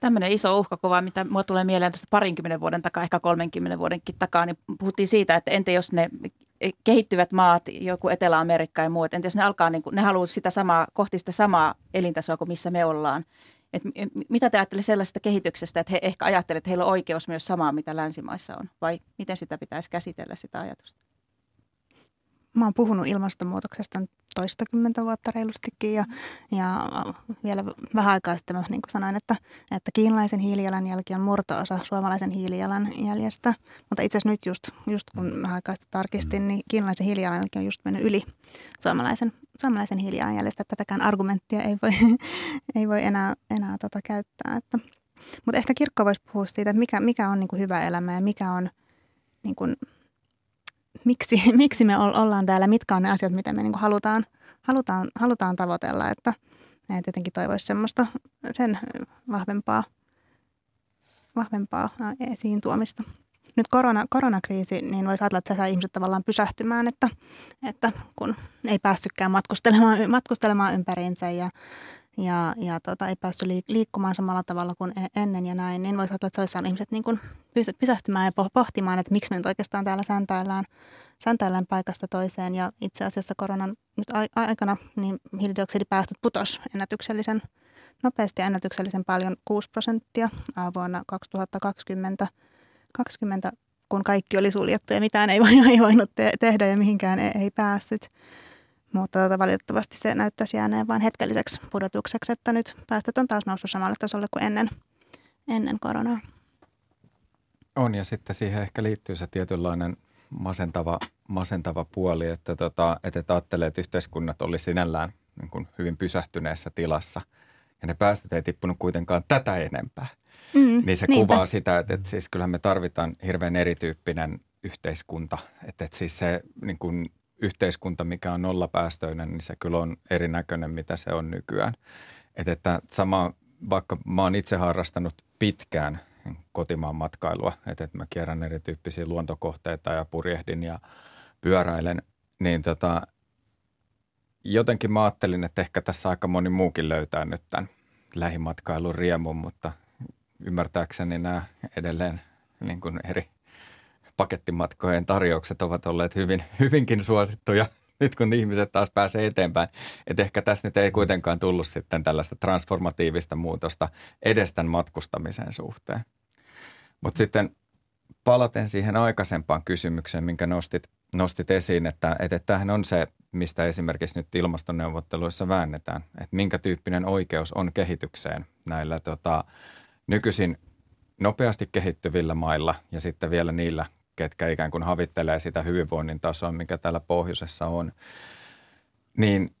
Tämmöinen iso uhkakuva, mitä mulla tulee mieleen tuosta parinkymmenen vuoden takaa, ehkä 30 vuodenkin takaa, niin puhuttiin siitä, että entä jos ne kehittyvät maat, joku Etelä-Amerikka ja muut, entä jos ne alkaa, niin kuin, ne haluaa sitä samaa, kohti sitä samaa elintasoa kuin missä me ollaan. Et mitä te ajattelette sellaisesta kehityksestä, että he ehkä ajattelevat, että heillä on oikeus myös samaa, mitä länsimaissa on, vai miten sitä pitäisi käsitellä sitä ajatusta? Mä oon puhunut ilmastonmuutoksesta toistakymmentä vuotta reilustikin ja, ja vielä vähän aikaa sitten mä niin sanoin, että, että kiinalaisen hiilijalanjälki on murto-osa suomalaisen hiilijalanjäljestä. Mutta itse asiassa nyt just, just kun vähän aikaa sitten tarkistin, niin kiinalaisen hiilijalanjälki on just mennyt yli suomalaisen, suomalaisen hiilijalanjäljestä. Tätäkään argumenttia ei voi, ei voi enää, enää tota käyttää. Että, mutta ehkä kirkko voisi puhua siitä, että mikä, mikä on niin kuin hyvä elämä ja mikä on niin kuin, miksi, miksi me ollaan täällä, mitkä on ne asiat, mitä me niin halutaan, halutaan, halutaan tavoitella. Että, että jotenkin toivoisi semmoista sen vahvempaa, vahvempaa esiin tuomista. Nyt korona, koronakriisi, niin voisi ajatella, että se saa ihmiset tavallaan pysähtymään, että, että kun ei päässytkään matkustelemaan, matkustelemaan ympäriinsä ja, ja, ja tota, ei päässyt liikkumaan samalla tavalla kuin e-, ennen ja näin, niin voisi ajatella, että se olisi saanut ihmiset niin kuin pysähtymään ja pohtimaan, että miksi me nyt oikeastaan täällä säntäillään, säntäillään paikasta toiseen. Ja itse asiassa koronan nyt aikana niin hiilidioksidipäästöt putos ennätyksellisen nopeasti ja ennätyksellisen paljon 6 prosenttia vuonna 2020, 20, kun kaikki oli suljettu ja mitään ei, ei voinut te- tehdä ja mihinkään ei, ei päässyt. Mutta tota, valitettavasti se näyttäisi jääneen vain hetkelliseksi pudotukseksi, että nyt päästöt on taas noussut samalle tasolle kuin ennen, ennen koronaa. On ja sitten siihen ehkä liittyy se tietynlainen masentava, masentava puoli, että, tota, että ajattelee, että yhteiskunnat oli sinällään niin kuin hyvin pysähtyneessä tilassa ja ne päästöt ei tippunut kuitenkaan tätä enempää. Mm, niin se niinpä. kuvaa sitä, että, että siis kyllähän me tarvitaan hirveän erityyppinen yhteiskunta. Että, että siis se niin kuin yhteiskunta, mikä on nollapäästöinen, niin se kyllä on erinäköinen, mitä se on nykyään. Että, että sama, vaikka mä oon itse harrastanut pitkään kotimaan matkailua, että, että mä kierrän erityyppisiä luontokohteita ja purjehdin ja pyöräilen, niin tota, jotenkin mä ajattelin, että ehkä tässä aika moni muukin löytää nyt tämän lähimatkailun riemun, mutta ymmärtääkseni nämä edelleen niin kuin eri pakettimatkojen tarjoukset ovat olleet hyvin, hyvinkin suosittuja nyt kun ihmiset taas pääsee eteenpäin. Että ehkä tässä nyt ei kuitenkaan tullut sitten tällaista transformatiivista muutosta edes tämän matkustamisen suhteen. Mutta sitten palaten siihen aikaisempaan kysymykseen, minkä nostit, nostit esiin, että, että tämähän on se, mistä esimerkiksi nyt ilmastoneuvotteluissa väännetään, että minkä tyyppinen oikeus on kehitykseen näillä tota, nykyisin nopeasti kehittyvillä mailla ja sitten vielä niillä, ketkä ikään kuin havittelee sitä hyvinvoinnin tasoa, mikä täällä pohjoisessa on. Niin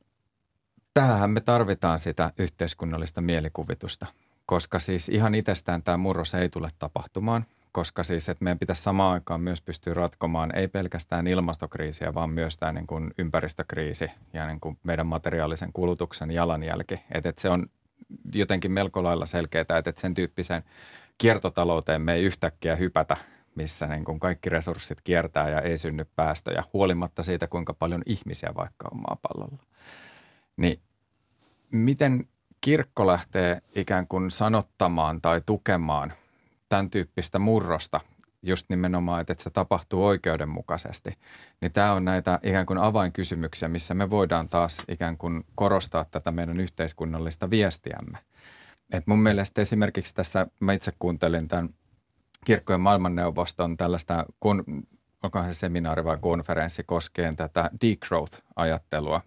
tähän me tarvitaan sitä yhteiskunnallista mielikuvitusta, koska siis ihan itsestään tämä murros ei tule tapahtumaan, koska siis että meidän pitäisi samaan aikaan myös pystyä ratkomaan ei pelkästään ilmastokriisiä, vaan myös tämä niin kuin ympäristökriisi ja niin kuin meidän materiaalisen kulutuksen jalanjälki. Että, että se on jotenkin melko lailla selkeää, että sen tyyppiseen kiertotalouteen me ei yhtäkkiä hypätä, missä niin kuin kaikki resurssit kiertää ja ei synny päästöjä, huolimatta siitä, kuinka paljon ihmisiä vaikka on maapallolla. Niin miten kirkko lähtee ikään kuin sanottamaan tai tukemaan tämän tyyppistä murrosta just nimenomaan, että se tapahtuu oikeudenmukaisesti, niin tämä on näitä ikään kuin avainkysymyksiä, missä me voidaan taas ikään kuin korostaa tätä meidän yhteiskunnallista viestiämme. Et mun mielestä esimerkiksi tässä, mä itse kuuntelin tämän kirkkojen maailmanneuvoston tällaista, kun, onkohan se seminaari vai konferenssi koskien tätä degrowth-ajattelua,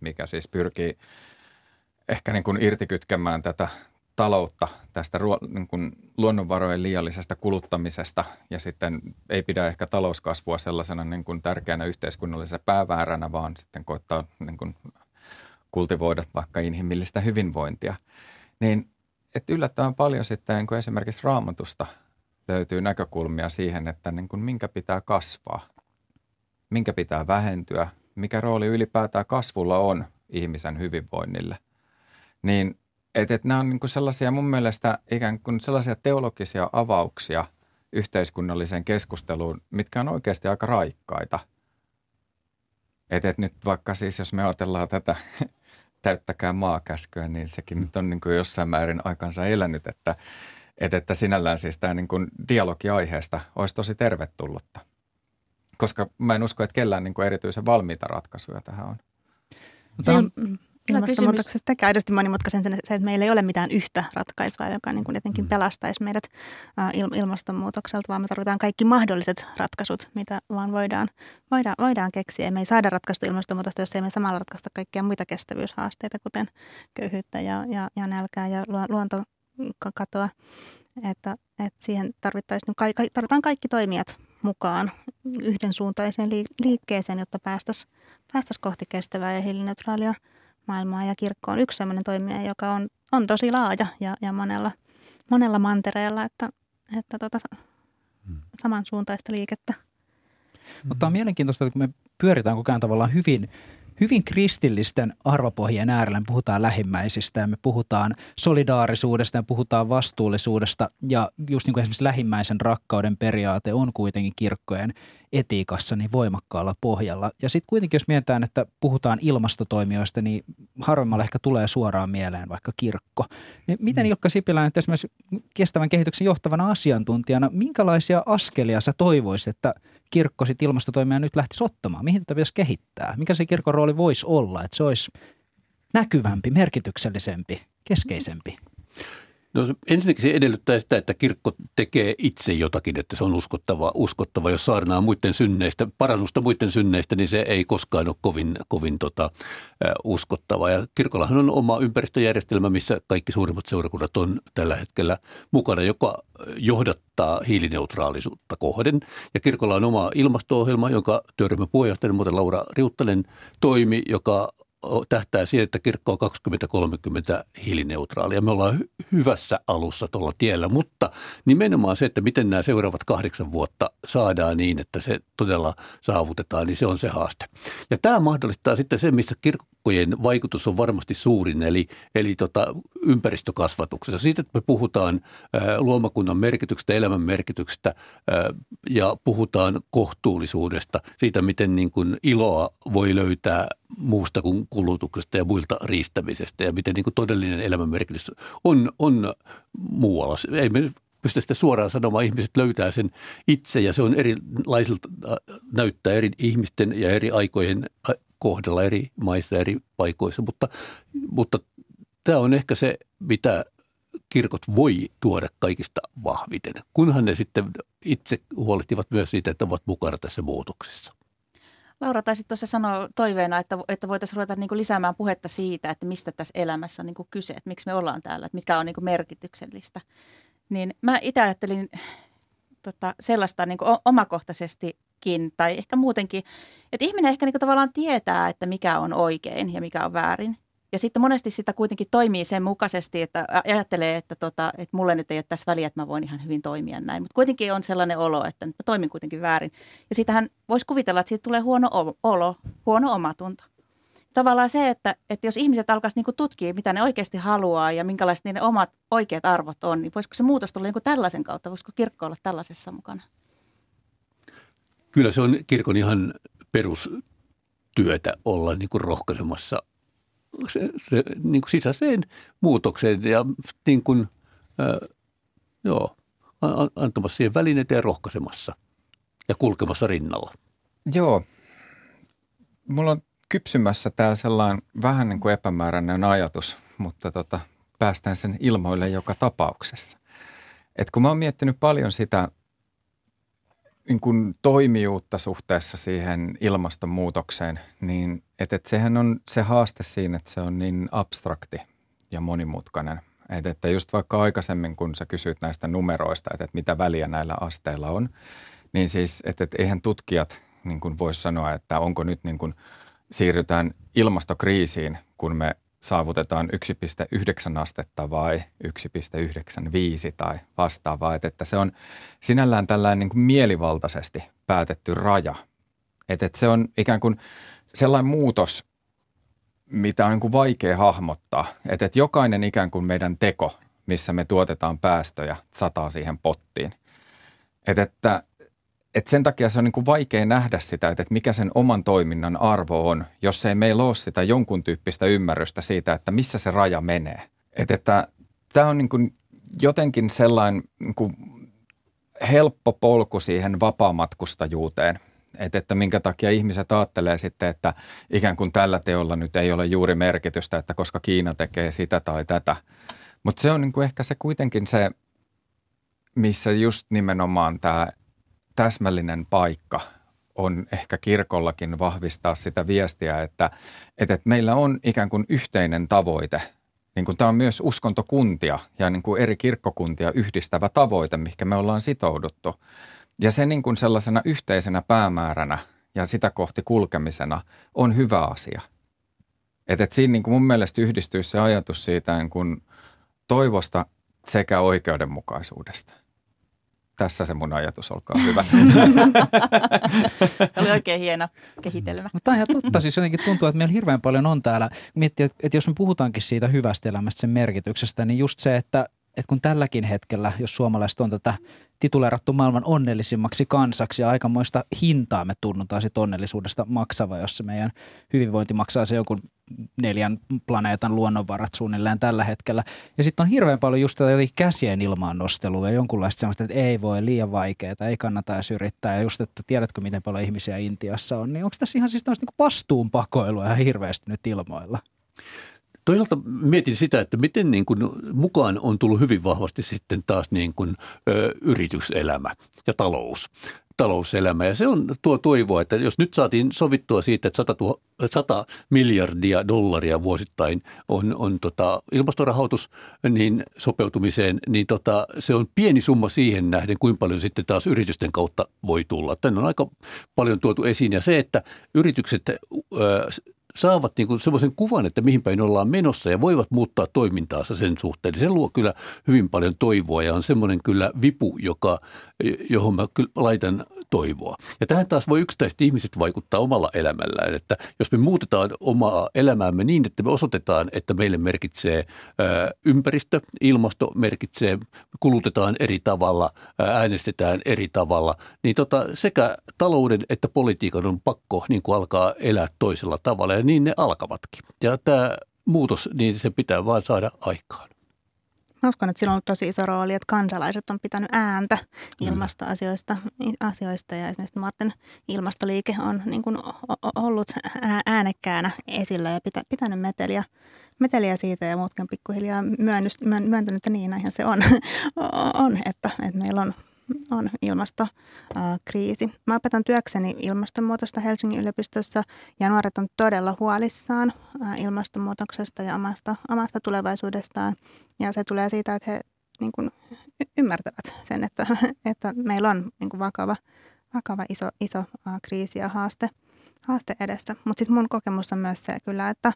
mikä siis pyrkii ehkä niin kuin irtikytkemään tätä taloutta tästä ruo- niin kuin luonnonvarojen liiallisesta kuluttamisesta ja sitten ei pidä ehkä talouskasvua sellaisena niin kuin tärkeänä yhteiskunnallisena päävääränä, vaan sitten koittaa niin kuin kultivoida vaikka inhimillistä hyvinvointia. Niin että yllättävän paljon sitten niin kuin esimerkiksi raamatusta löytyy näkökulmia siihen, että niin kuin minkä pitää kasvaa, minkä pitää vähentyä, mikä rooli ylipäätään kasvulla on ihmisen hyvinvoinnille. Niin että et nämä on niin kuin sellaisia mun mielestä ikään kuin sellaisia teologisia avauksia yhteiskunnalliseen keskusteluun, mitkä on oikeasti aika raikkaita. Että et nyt vaikka siis, jos me ajatellaan tätä täyttäkää maakäskyä, niin sekin nyt on niin kuin jossain määrin aikansa elänyt, että, että, että sinällään siis tämä niin kuin dialogi aiheesta olisi tosi tervetullutta. Koska mä en usko, että kellään niin kuin erityisen valmiita ratkaisuja tähän on. Mutta on, ilmastonmuutoksesta tekee aidosti monimutkaisen se, että meillä ei ole mitään yhtä ratkaisua, joka niin kuin jotenkin mm. pelastaisi meidät ilmastonmuutokselta, vaan me tarvitaan kaikki mahdolliset ratkaisut, mitä vaan voidaan, voidaan, voidaan keksiä. me ei saada ratkaista ilmastonmuutosta, jos ei me samalla ratkaista kaikkia muita kestävyyshaasteita, kuten köyhyyttä ja, ja, ja nälkää ja luontokatoa. Että, että siihen tarvittaisiin, tarvitaan kaikki toimijat mukaan yhdensuuntaiseen liikkeeseen, jotta päästäisiin päästäisi kohti kestävää ja hiilineutraalia maailmaa ja kirkko on yksi sellainen toimija, joka on, on tosi laaja ja, ja monella, monella mantereella, että, että tota, hmm. samansuuntaista liikettä. Mutta on mielenkiintoista, että kun me pyöritään koko ajan tavallaan hyvin hyvin kristillisten arvopohjien äärellä. Me puhutaan lähimmäisistä ja me puhutaan solidaarisuudesta ja puhutaan vastuullisuudesta. Ja just niin kuin esimerkiksi lähimmäisen rakkauden periaate on kuitenkin kirkkojen etiikassa niin voimakkaalla pohjalla. Ja sitten kuitenkin, jos mietitään, että puhutaan ilmastotoimijoista, niin harvemmalla ehkä tulee suoraan mieleen vaikka kirkko. Niin miten mm. Ilkka Sipilä nyt esimerkiksi kestävän kehityksen johtavana asiantuntijana, minkälaisia askelia sä toivoisit, että kirkko sitten ilmastotoimia nyt lähtisi ottamaan? Mihin tätä pitäisi kehittää? Mikä se kirkon rooli voisi olla, että se olisi näkyvämpi, merkityksellisempi, keskeisempi? No ensinnäkin se edellyttää sitä, että kirkko tekee itse jotakin, että se on uskottava. uskottava. Jos saarnaa muiden synneistä, parannusta muiden synneistä, niin se ei koskaan ole kovin, kovin tota, uskottava. Ja kirkollahan on oma ympäristöjärjestelmä, missä kaikki suurimmat seurakunnat on tällä hetkellä mukana, joka johdattaa hiilineutraalisuutta kohden. Ja kirkolla on oma ilmasto-ohjelma, jonka työryhmän puheenjohtaja, muuten Laura Riuttalen toimi, joka tähtää siihen, että kirkko on 2030 hiilineutraali ja me ollaan hy- hyvässä alussa tuolla tiellä, mutta nimenomaan se, että miten nämä seuraavat kahdeksan vuotta saadaan niin, että se todella saavutetaan, niin se on se haaste. Ja tämä mahdollistaa sitten se, missä kirkkojen vaikutus on varmasti suurin, eli, eli tota, ympäristökasvatuksessa. Siitä, että me puhutaan ää, luomakunnan merkityksestä, elämän merkityksestä ää, ja puhutaan kohtuullisuudesta, siitä, miten niin kuin iloa voi löytää muusta kuin kulutuksesta ja muilta riistämisestä ja miten niin kuin todellinen elämänmerkitys on, on muualla. Ei me pystytä sitä suoraan sanomaan, ihmiset löytää sen itse ja se on erilaisilta, näyttää eri ihmisten ja eri aikojen kohdalla eri maissa eri paikoissa, mutta, mutta tämä on ehkä se, mitä kirkot voi tuoda kaikista vahviten, kunhan ne sitten itse huolehtivat myös siitä, että ovat mukana tässä muutoksessa. Laura taisi tuossa sanoa toiveena, että, että voitaisiin ruveta niin lisäämään puhetta siitä, että mistä tässä elämässä on niin kyse, että miksi me ollaan täällä, että mikä on niin merkityksellistä. Niin mä itse ajattelin tota, sellaista niin kuin omakohtaisestikin tai ehkä muutenkin, että ihminen ehkä niin kuin tavallaan tietää, että mikä on oikein ja mikä on väärin. Ja sitten monesti sitä kuitenkin toimii sen mukaisesti, että ajattelee, että, tota, että mulle nyt ei ole tässä väliä, että mä voin ihan hyvin toimia näin. Mutta kuitenkin on sellainen olo, että nyt mä toimin kuitenkin väärin. Ja siitähän voisi kuvitella, että siitä tulee huono olo, huono omatunto. Tavallaan se, että, että jos ihmiset alkaisivat niinku tutkia, mitä ne oikeasti haluaa ja minkälaiset niiden omat oikeat arvot on, niin voisiko se muutos tulla niinku tällaisen kautta? Voisiko kirkko olla tällaisessa mukana? Kyllä se on kirkon ihan perustyötä olla niin kuin rohkaisemassa se, se, niin kuin sisäiseen muutokseen ja niin kuin, ää, joo, antamassa siihen välineitä ja rohkaisemassa ja kulkemassa rinnalla. Joo. Mulla on kypsymässä tämä sellainen vähän niin kuin epämääräinen ajatus, mutta tota, päästään sen ilmoille joka tapauksessa. Et kun mä oon miettinyt paljon sitä niin kuin toimijuutta suhteessa siihen ilmastonmuutokseen, niin että, että sehän on se haaste siinä, että se on niin abstrakti ja monimutkainen. Että, että just vaikka aikaisemmin, kun sä kysyit näistä numeroista, että, että mitä väliä näillä asteilla on, niin siis, että, että eihän tutkijat niin kuin voisi sanoa, että onko nyt niin kuin siirrytään ilmastokriisiin, kun me saavutetaan 1,9 astetta vai 1,95 tai vastaavaa. Että, että se on sinällään tällainen niin kuin mielivaltaisesti päätetty raja. Että, että se on ikään kuin sellainen muutos, mitä on niin kuin vaikea hahmottaa. Että, että jokainen ikään kuin meidän teko, missä me tuotetaan päästöjä, sataa siihen pottiin. Että, että et sen takia se on niin kuin vaikea nähdä sitä, että mikä sen oman toiminnan arvo on, jos ei meillä ole sitä jonkun tyyppistä ymmärrystä siitä, että missä se raja menee. Et että tämä on niin kuin jotenkin sellainen niin kuin helppo polku siihen vapaamatkustajuuteen, että, että minkä takia ihmiset ajattelee sitten, että ikään kuin tällä teolla nyt ei ole juuri merkitystä, että koska Kiina tekee sitä tai tätä. Mutta se on niin kuin ehkä se kuitenkin se, missä just nimenomaan tämä täsmällinen paikka on ehkä kirkollakin vahvistaa sitä viestiä, että, että, meillä on ikään kuin yhteinen tavoite. Niin kuin tämä on myös uskontokuntia ja niin kuin eri kirkkokuntia yhdistävä tavoite, mikä me ollaan sitouduttu. Ja se niin kuin sellaisena yhteisenä päämääränä ja sitä kohti kulkemisena on hyvä asia. Että et siinä niin kuin mun mielestä yhdistyy se ajatus siitä niin kuin toivosta sekä oikeudenmukaisuudesta – tässä se mun ajatus, olkaa hyvä. Oli oikein hieno kehitelmä. Tämä on ihan totta. Siis jotenkin tuntuu, että meillä hirveän paljon on täällä. Miettiä, että jos me puhutaankin siitä hyvästä elämästä, sen merkityksestä, niin just se, että, että kun tälläkin hetkellä, jos suomalaiset on tätä tituleerattu maailman onnellisimmaksi kansaksi ja aikamoista hintaa me tunnutaan sit onnellisuudesta maksava, jos se meidän hyvinvointi maksaa se jonkun neljän planeetan luonnonvarat suunnilleen tällä hetkellä. Ja sitten on hirveän paljon just tätä käsien ilmaan nostelua ja jonkunlaista sellaista, että ei voi, liian vaikeaa, ei kannata edes yrittää. Ja just, että tiedätkö miten paljon ihmisiä Intiassa on, niin onko tässä ihan siis tämmöistä niin vastuunpakoilua ihan hirveästi nyt ilmoilla? toisaalta mietin sitä, että miten niin kuin mukaan on tullut hyvin vahvasti sitten taas niin kuin, ö, yrityselämä ja talous talouselämä. Ja se on tuo toivo, että jos nyt saatiin sovittua siitä, että 100, 000, 100 miljardia dollaria vuosittain on, on tota ilmastorahoitus niin sopeutumiseen, niin tota, se on pieni summa siihen nähden, kuinka paljon sitten taas yritysten kautta voi tulla. Tänne on aika paljon tuotu esiin ja se, että yritykset saavat niin kuin semmoisen kuvan, että mihin päin ollaan menossa ja voivat muuttaa toimintaansa sen suhteen. Se luo kyllä hyvin paljon toivoa ja on semmoinen kyllä vipu, joka, johon mä kyllä laitan toivoa. Ja tähän taas voi yksittäiset ihmiset vaikuttaa omalla elämällään, että jos me muutetaan omaa elämäämme niin, että me osoitetaan, että meille merkitsee ympäristö, ilmasto merkitsee, kulutetaan eri tavalla, äänestetään eri tavalla, niin tota, sekä talouden että politiikan on pakko niin kuin alkaa elää toisella tavalla ja niin ne alkavatkin. Ja tämä muutos, niin se pitää vaan saada aikaan. Mä uskon, että sillä on ollut tosi iso rooli, että kansalaiset on pitänyt ääntä ilmastoasioista asioista, ja esimerkiksi Martin ilmastoliike on niin kuin ollut äänekkäänä esillä ja pitä, pitänyt meteliä, meteliä siitä ja muutkin pikkuhiljaa myöntynyt, että niin näinhän se on, on että, että meillä on on ilmastokriisi. Mä opetan työkseni ilmastonmuutosta Helsingin yliopistossa ja nuoret on todella huolissaan ilmastonmuutoksesta ja omasta, omasta tulevaisuudestaan. Ja se tulee siitä, että he niin kuin, ymmärtävät sen, että, että meillä on niin kuin vakava, vakava iso, iso kriisi ja haaste – haaste edessä. Mutta sitten mun kokemus on myös se kyllä, että,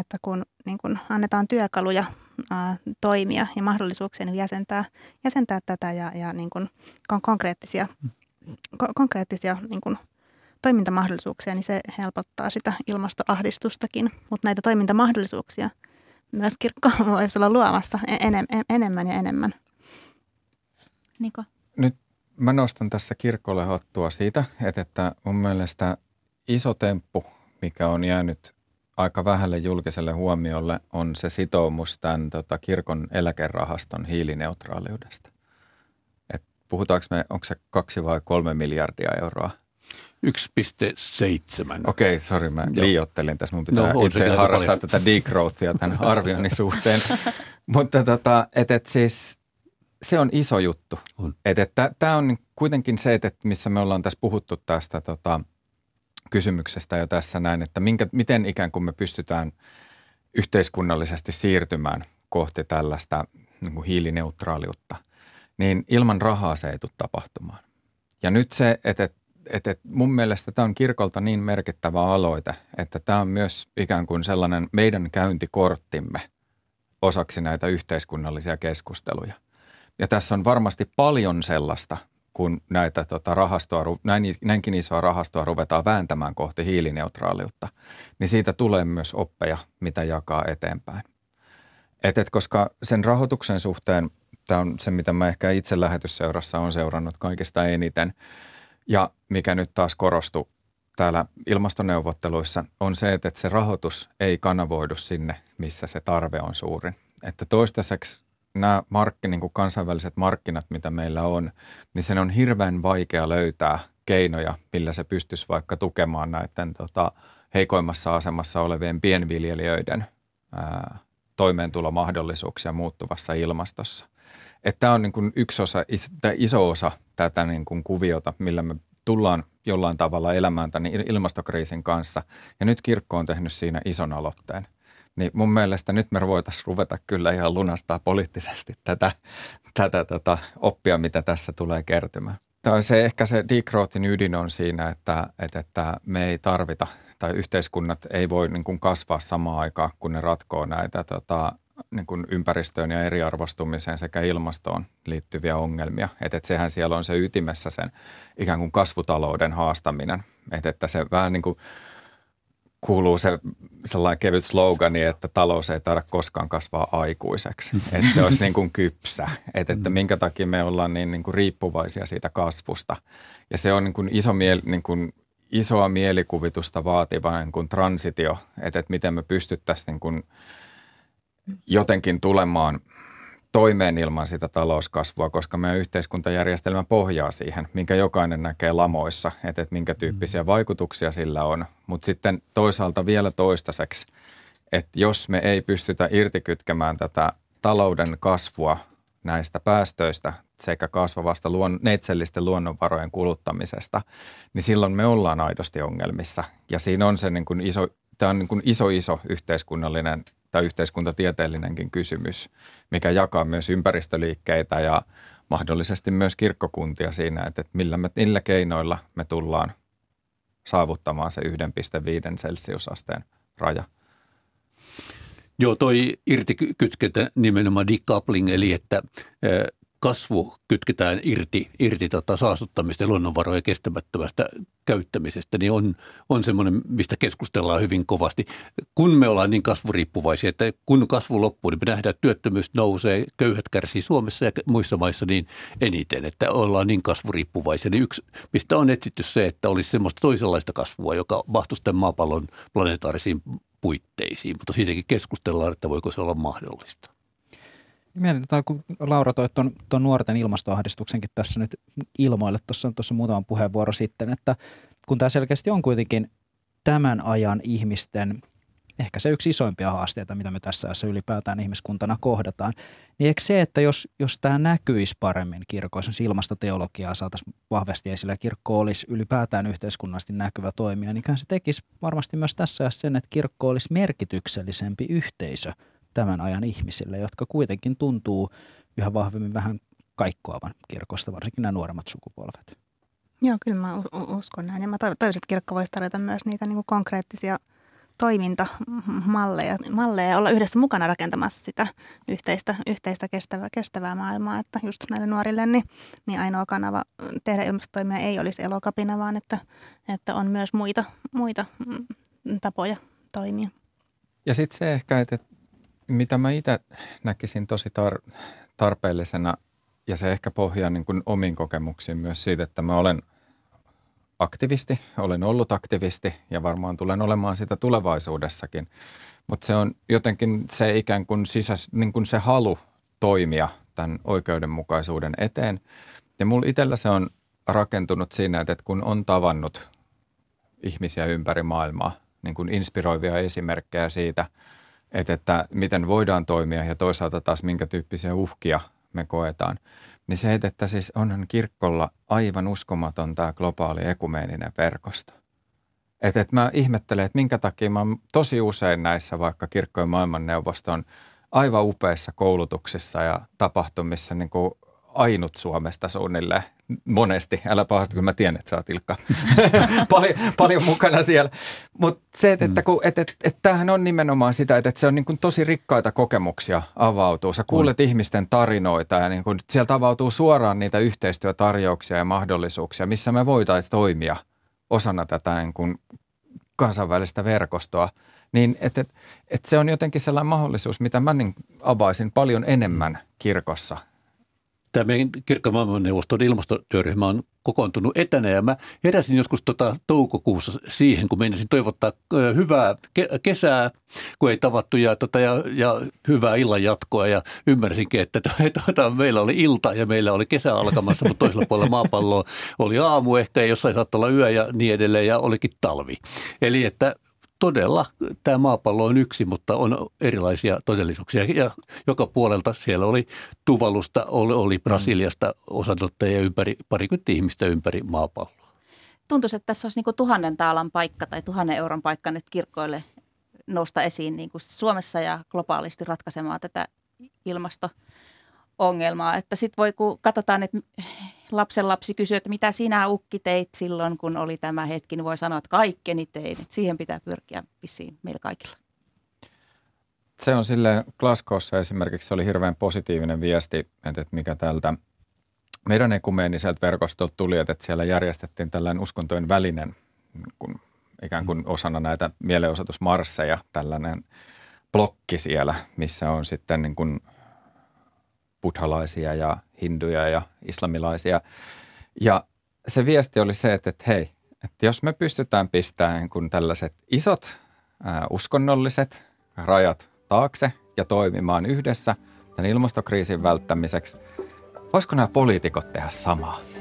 että kun niin kun annetaan työkaluja ää, toimia ja mahdollisuuksia niin jäsentää, jäsentää tätä ja, ja niin kun, konkreettisia, ko, konkreettisia niin kun, toimintamahdollisuuksia, niin se helpottaa sitä ilmastoahdistustakin. Mutta näitä toimintamahdollisuuksia myös kirkko voisi olla luomassa enem, enemmän ja enemmän. Niko? Nyt mä nostan tässä kirkolle hattua siitä, että, että mun mielestä iso temppu, mikä on jäänyt aika vähälle julkiselle huomiolle, on se sitoumus tämän tota, kirkon eläkerahaston hiilineutraaliudesta. Et puhutaanko me, onko se kaksi vai kolme miljardia euroa? 1,7. Okei, okay, sori, mä liiottelin tässä. Mun pitää no, itse harrastaa paljon. tätä degrowthia tämän arvioinnin suhteen. Mutta tota, et, et siis se on iso juttu. Tämä on kuitenkin se, että missä me ollaan tässä puhuttu tästä tota, – kysymyksestä jo tässä näin, että minkä, miten ikään kuin me pystytään yhteiskunnallisesti siirtymään kohti tällaista niin kuin hiilineutraaliutta, niin ilman rahaa se ei tule tapahtumaan. Ja nyt se, että, että, että mun mielestä tämä on kirkolta niin merkittävä aloite, että tämä on myös ikään kuin sellainen meidän käyntikorttimme osaksi näitä yhteiskunnallisia keskusteluja. Ja tässä on varmasti paljon sellaista, kun näitä tota rahastoa, näin, näinkin isoa rahastoa ruvetaan vääntämään kohti hiilineutraaliutta, niin siitä tulee myös oppeja, mitä jakaa eteenpäin. Et, et koska sen rahoituksen suhteen, tämä on se, mitä mä ehkä itse lähetysseurassa on seurannut kaikista eniten, ja mikä nyt taas korostui täällä ilmastoneuvotteluissa, on se, että se rahoitus ei kanavoidu sinne, missä se tarve on suurin. Että toistaiseksi nämä markki, niin kuin kansainväliset markkinat, mitä meillä on, niin sen on hirveän vaikea löytää keinoja, millä se pystyisi vaikka tukemaan näiden tota, heikoimmassa asemassa olevien pienviljelijöiden ää, toimeentulomahdollisuuksia muuttuvassa ilmastossa. Tämä on niin kuin yksi osa, iso osa tätä niin kuin kuviota, millä me tullaan jollain tavalla elämään tämän ilmastokriisin kanssa. Ja nyt kirkko on tehnyt siinä ison aloitteen. Niin mun mielestä nyt me voitaisiin ruveta kyllä ihan lunastaa poliittisesti tätä, tätä tota oppia, mitä tässä tulee kertymään. Tai se ehkä se degrowthin ydin on siinä, että, että, että me ei tarvita tai yhteiskunnat ei voi niin kuin kasvaa samaan aikaan, kun ne ratkoo näitä tota, niin kuin ympäristöön ja eriarvostumiseen sekä ilmastoon liittyviä ongelmia. Että, että sehän siellä on se ytimessä sen ikään kuin kasvutalouden haastaminen. Että, että se vähän niin kuin – kuuluu se sellainen kevyt slogani, että talous ei taida koskaan kasvaa aikuiseksi. Että se olisi niin kuin kypsä. Että, että mm. minkä takia me ollaan niin, niin kuin riippuvaisia siitä kasvusta. Ja se on niin kuin iso mieli, niin kuin isoa mielikuvitusta vaativa niin kuin transitio, että, että miten me pystyttäisiin niin kuin jotenkin tulemaan – toimeen ilman sitä talouskasvua, koska meidän yhteiskuntajärjestelmä pohjaa siihen, minkä jokainen näkee lamoissa, että, että minkä tyyppisiä mm. vaikutuksia sillä on. Mutta sitten toisaalta vielä toistaiseksi, että jos me ei pystytä irtikytkemään tätä talouden kasvua näistä päästöistä sekä kasvavasta luon, neitsellisten luonnonvarojen kuluttamisesta, niin silloin me ollaan aidosti ongelmissa. Ja siinä on se niin kuin iso, tämä on niin kuin iso, iso yhteiskunnallinen tai yhteiskuntatieteellinenkin kysymys, mikä jakaa myös ympäristöliikkeitä ja mahdollisesti myös kirkkokuntia siinä, että millä, me, millä keinoilla me tullaan saavuttamaan se 1,5 celsiusasteen raja. Joo, toi irtikytkentä nimenomaan decoupling, eli että kasvu kytketään irti, irti tota saastuttamista ja luonnonvarojen kestämättömästä käyttämisestä, niin on, on semmoinen, mistä keskustellaan hyvin kovasti. Kun me ollaan niin kasvuriippuvaisia, että kun kasvu loppuu, niin me nähdään, että työttömyys nousee, köyhät kärsii Suomessa ja muissa maissa niin eniten, että ollaan niin kasvuriippuvaisia. Niin yksi, mistä on etsitty se, että olisi semmoista toisenlaista kasvua, joka mahtuisi maapallon planetaarisiin puitteisiin, mutta siitäkin keskustellaan, että voiko se olla mahdollista. Mietin, kun Laura toi tuon, tuon nuorten ilmastoahdistuksenkin tässä nyt ilmoille tuossa, tuossa muutaman puheenvuoro sitten, että kun tämä selkeästi on kuitenkin tämän ajan ihmisten ehkä se yksi isoimpia haasteita, mitä me tässä ajassa ylipäätään ihmiskuntana kohdataan, niin eikö se, että jos, jos tämä näkyisi paremmin kirkoissa, jos ilmastoteologiaa saataisiin vahvasti esille ja kirkko olisi ylipäätään yhteiskunnallisesti näkyvä toimija, niin se tekisi varmasti myös tässä ajassa sen, että kirkko olisi merkityksellisempi yhteisö – tämän ajan ihmisille, jotka kuitenkin tuntuu yhä vahvemmin vähän kaikkoavan kirkosta, varsinkin nämä nuoremmat sukupolvet. Joo, kyllä mä uskon näin. Ja mä toivoisin, että kirkko voisi tarjota myös niitä niin kuin konkreettisia toimintamalleja malleja ja olla yhdessä mukana rakentamassa sitä yhteistä, yhteistä kestävää, kestävää maailmaa. Että just näille nuorille niin, niin ainoa kanava tehdä ilmastotoimia ei olisi elokapina, vaan että, että on myös muita, muita mm, tapoja toimia. Ja sitten se ehkä, että mitä mä itse näkisin tosi tar- tarpeellisena, ja se ehkä pohjaa niin kuin omiin kokemuksiin myös siitä, että mä olen aktivisti, olen ollut aktivisti ja varmaan tulen olemaan sitä tulevaisuudessakin. Mutta se on jotenkin se ikään kuin, sisäs, niin kuin se halu toimia tämän oikeudenmukaisuuden eteen. Ja mulla itsellä se on rakentunut siinä, että kun on tavannut ihmisiä ympäri maailmaa, niin kuin inspiroivia esimerkkejä siitä – että, että miten voidaan toimia ja toisaalta taas minkä tyyppisiä uhkia me koetaan. Niin se, että siis onhan kirkolla aivan uskomaton tämä globaali ekumeeninen verkosto. Että, että mä ihmettelen, että minkä takia mä oon tosi usein näissä vaikka kirkkojen maailmanneuvoston aivan upeissa koulutuksissa ja tapahtumissa niin kuin ainut Suomesta suunnilleen monesti. Älä pahasti, kun mä tiedän, että sä oot Ilkka paljon, paljon mukana siellä. Mutta se, että, että, kun, että, että, että tämähän on nimenomaan sitä, että, että se on niin kuin tosi rikkaita kokemuksia avautuu. Sä kuulet on. ihmisten tarinoita ja niin kuin sieltä avautuu suoraan niitä yhteistyötarjouksia ja mahdollisuuksia, missä me voitaisiin toimia osana tätä niin kuin kansainvälistä verkostoa. Niin, että, että, että se on jotenkin sellainen mahdollisuus, mitä mä niin avaisin paljon enemmän kirkossa – tämä meidän kirkkomaailmanneuvoston ilmastotyöryhmä on kokoontunut etänä ja mä heräsin joskus tota toukokuussa siihen, kun meinasin toivottaa hyvää ke- kesää, kun ei tavattu ja, tota, ja, ja hyvää illan jatkoa ja ymmärsinkin, että tota, meillä oli ilta ja meillä oli kesä alkamassa, mutta toisella puolella maapalloa oli aamu ehkä ja jossain saattoi olla yö ja niin edelleen ja olikin talvi. Eli että todella tämä maapallo on yksi, mutta on erilaisia todellisuuksia. Ja joka puolelta siellä oli Tuvalusta, oli, oli Brasiliasta osanottajia ympäri, parikymmentä ihmistä ympäri maapalloa. Tuntuisi, että tässä olisi niin tuhannen taalan paikka tai tuhannen euron paikka nyt kirkkoille nousta esiin niin kuin Suomessa ja globaalisti ratkaisemaan tätä ilmasto ongelmaa. Että sitten voi, kun katsotaan, että lapsen lapsi kysyy, että mitä sinä ukki teit silloin, kun oli tämä hetki, niin voi sanoa, että kaikkeni tein. Että siihen pitää pyrkiä vissiin meillä kaikilla. Se on sille Glasgowssa esimerkiksi se oli hirveän positiivinen viesti, että mikä tältä meidän ekumeeniseltä verkostolta tuli, että siellä järjestettiin tällainen uskontojen välinen kun ikään kuin osana näitä mielenosoitusmarsseja tällainen blokki siellä, missä on sitten niin kuin buddhalaisia ja hinduja ja islamilaisia. Ja se viesti oli se, että, että hei, että jos me pystytään pistämään niin kuin tällaiset isot ää, uskonnolliset rajat taakse ja toimimaan yhdessä tämän ilmastokriisin välttämiseksi, voisiko nämä poliitikot tehdä samaa?